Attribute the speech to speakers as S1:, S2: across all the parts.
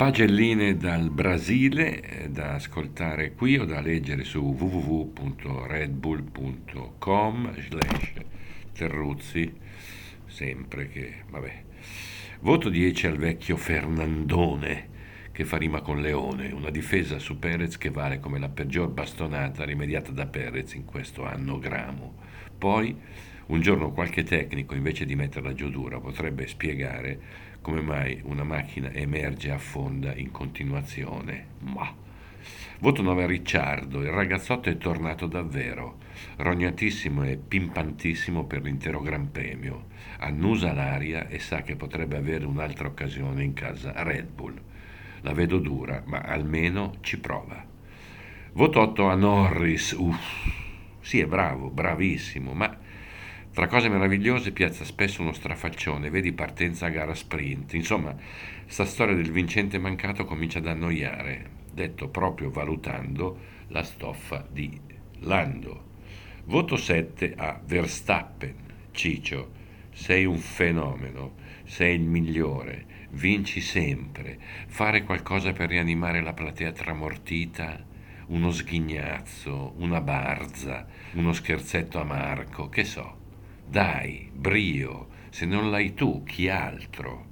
S1: pagelline dal Brasile eh, da ascoltare qui o da leggere su www.redbull.com slash Terruzzi, sempre che, vabbè. Voto 10 al vecchio Fernandone, che fa rima con Leone, una difesa su Perez che vale come la peggior bastonata rimediata da Perez in questo anno gramo. Poi, un giorno qualche tecnico, invece di metterla giù dura, potrebbe spiegare come mai una macchina emerge e affonda in continuazione. Ma. Voto 9 a Ricciardo, il ragazzotto è tornato davvero, rognatissimo e pimpantissimo per l'intero Gran Premio, annusa l'aria e sa che potrebbe avere un'altra occasione in casa Red Bull. La vedo dura, ma almeno ci prova. Voto 8 a Norris, uff, sì è bravo, bravissimo, ma tra cose meravigliose piazza spesso uno strafaccione, vedi partenza a gara sprint. Insomma, sta storia del vincente mancato comincia ad annoiare, detto proprio valutando la stoffa di Lando. Voto 7 a Verstappen. Ciccio, sei un fenomeno, sei il migliore, vinci sempre. Fare qualcosa per rianimare la platea tramortita? Uno sghignazzo, una barza, uno scherzetto a Marco, che so. Dai, brio, se non l'hai tu, chi altro?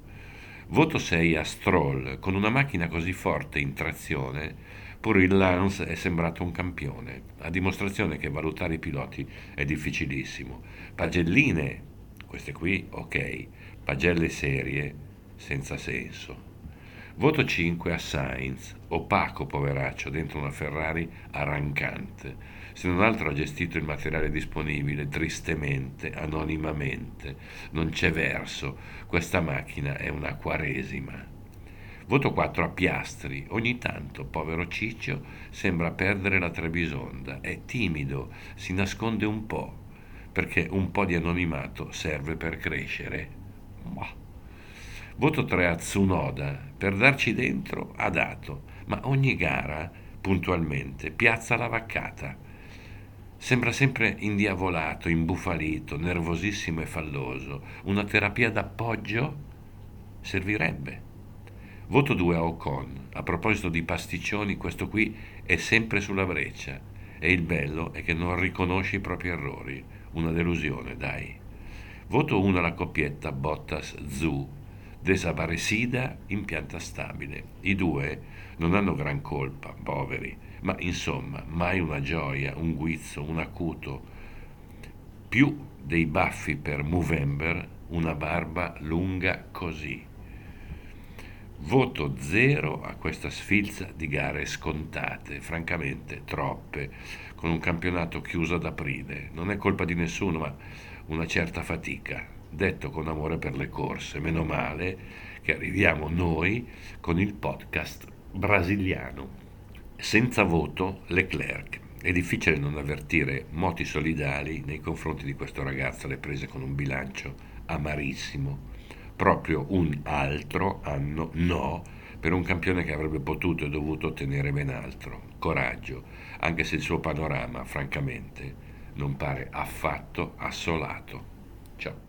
S1: Voto 6 a Stroll, con una macchina così forte in trazione, pure il Lance è sembrato un campione, a dimostrazione che valutare i piloti è difficilissimo. Pagelline, queste qui, ok, pagelle serie, senza senso. Voto 5 a Sainz, opaco poveraccio dentro una Ferrari arrancante. Se non altro ha gestito il materiale disponibile tristemente, anonimamente. Non c'è verso, questa macchina è una quaresima. Voto 4 a Piastri. Ogni tanto, povero Ciccio, sembra perdere la Trebisonda. È timido, si nasconde un po', perché un po' di anonimato serve per crescere. Ma. Voto 3 a Tsunoda. Per darci dentro ha dato, ma ogni gara, puntualmente, piazza la vaccata. Sembra sempre indiavolato, imbufalito, nervosissimo e falloso. Una terapia d'appoggio servirebbe. Voto 2 a Ocon. A proposito di pasticcioni, questo qui è sempre sulla breccia. E il bello è che non riconosce i propri errori. Una delusione, dai. Voto 1 alla coppietta Bottas-Zu desaparecida in pianta stabile. I due non hanno gran colpa, poveri, ma insomma, mai una gioia, un guizzo, un acuto. Più dei baffi per Movember, una barba lunga così. Voto zero a questa sfilza di gare scontate, francamente troppe, con un campionato chiuso ad aprile. Non è colpa di nessuno, ma una certa fatica detto con amore per le corse. Meno male che arriviamo noi con il podcast brasiliano. Senza voto Leclerc. È difficile non avvertire moti solidali nei confronti di questo ragazzo alle prese con un bilancio amarissimo. Proprio un altro anno no per un campione che avrebbe potuto e dovuto ottenere ben altro. Coraggio, anche se il suo panorama, francamente, non pare affatto assolato. Ciao.